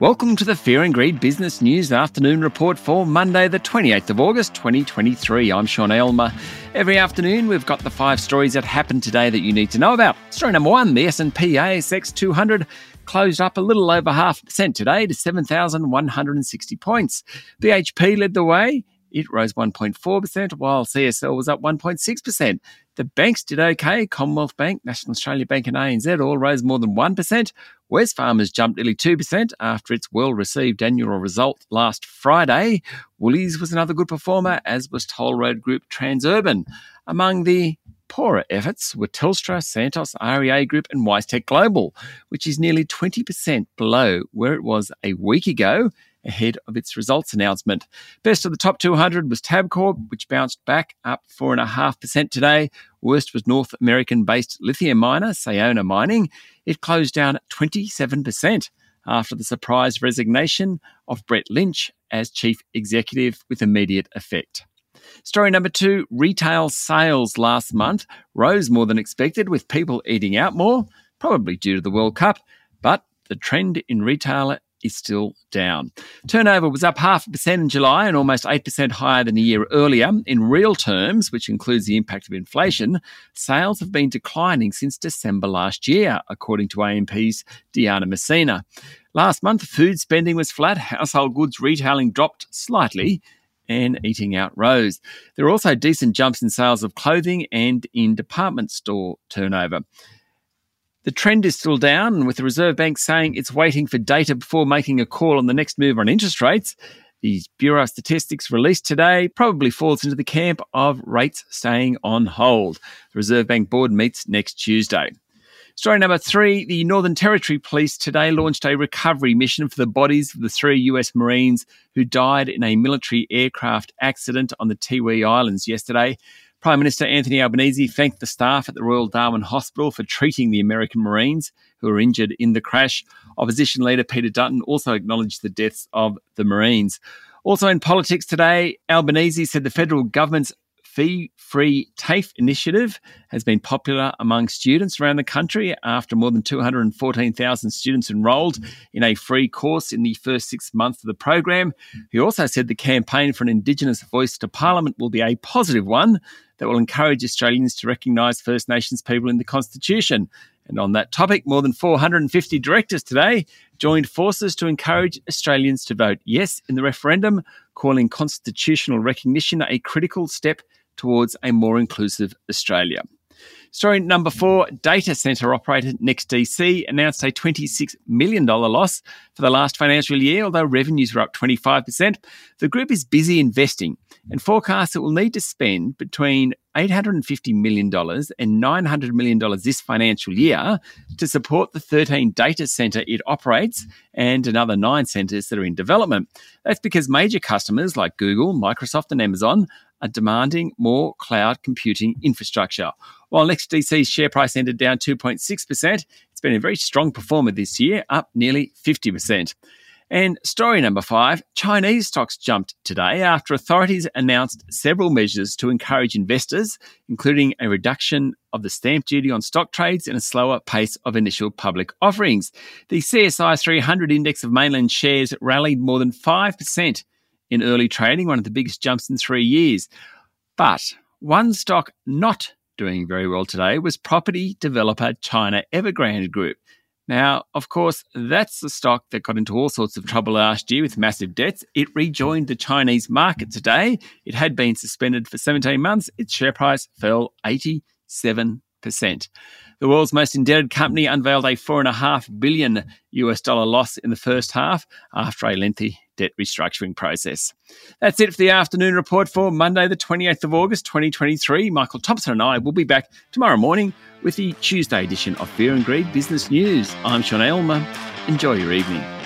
Welcome to the Fear and Greed Business News Afternoon Report for Monday, the 28th of August, 2023. I'm Sean Aylmer. Every afternoon, we've got the five stories that happened today that you need to know about. Story number one, the S&P ASX 200 closed up a little over half a percent today to 7,160 points. BHP led the way. It rose 1.4%, while CSL was up 1.6%. The banks did okay. Commonwealth Bank, National Australia Bank, and ANZ all rose more than 1%. Wesfarmers jumped nearly 2% after its well received annual result last Friday. Woolies was another good performer, as was Toll Road Group Transurban. Among the poorer efforts were Telstra, Santos, REA Group, and WiseTech Global, which is nearly 20% below where it was a week ago ahead of its results announcement. Best of the top 200 was Tabcorp, which bounced back up 4.5% today. Worst was North American based lithium miner Sayona Mining. It closed down 27% after the surprise resignation of Brett Lynch as chief executive with immediate effect. Story number two retail sales last month rose more than expected, with people eating out more, probably due to the World Cup. But the trend in retail is still down. Turnover was up half a percent in July and almost 8% higher than a year earlier. In real terms, which includes the impact of inflation, sales have been declining since December last year, according to AMP's Diana Mousina. Last month, food spending was flat, household goods retailing dropped slightly, and eating out rose. There are also decent jumps in sales of clothing and in department store turnover. The trend is still down, with the Reserve Bank saying it's waiting for data before making a call on the next move on interest rates. The Bureau of Statistics released today probably falls into the camp of rates staying on hold. The Reserve Bank Board meets next Tuesday. Story number three the Northern Territory Police today launched a recovery mission for the bodies of the three US Marines who died in a military aircraft accident on the Tiwi Islands yesterday. Prime Minister Anthony Albanese thanked the staff at the Royal Darwin Hospital for treating the American Marines who were injured in the crash. Opposition leader Peter Dutton also acknowledged the deaths of the Marines. Also in politics today, Albanese said the federal government's fee free TAFE initiative has been popular among students around the country after more than 214,000 students enrolled in a free course in the first six months of the program. He also said the campaign for an Indigenous voice to Parliament will be a positive one that will encourage Australians to recognise First Nations people in the Constitution. And on that topic, more than 450 directors today joined forces to encourage Australians to vote yes in the referendum, calling constitutional recognition a critical step towards a more inclusive Australia. Story number four data center operator NextDC announced a $26 million loss for the last financial year, although revenues were up 25%. The group is busy investing and forecasts it will need to spend between $850 million and $900 million this financial year to support the 13 data center it operates and another nine centers that are in development. That's because major customers like Google, Microsoft, and Amazon are demanding more cloud computing infrastructure. While NextDC's share price ended down 2.6%, it's been a very strong performer this year, up nearly 50%. And story number five Chinese stocks jumped today after authorities announced several measures to encourage investors, including a reduction of the stamp duty on stock trades and a slower pace of initial public offerings. The CSI 300 index of mainland shares rallied more than 5% in early trading, one of the biggest jumps in three years. But one stock not doing very well today was property developer China Evergrande Group. Now, of course, that's the stock that got into all sorts of trouble last year with massive debts. It rejoined the Chinese market today. It had been suspended for 17 months. Its share price fell 87%. The world's most indebted company unveiled a four and a half billion US dollar loss in the first half after a lengthy debt restructuring process. That's it for the afternoon report for Monday, the 28th of August, 2023. Michael Thompson and I will be back tomorrow morning with the Tuesday edition of Fear and Greed Business News. I'm Sean Aylmer. Enjoy your evening.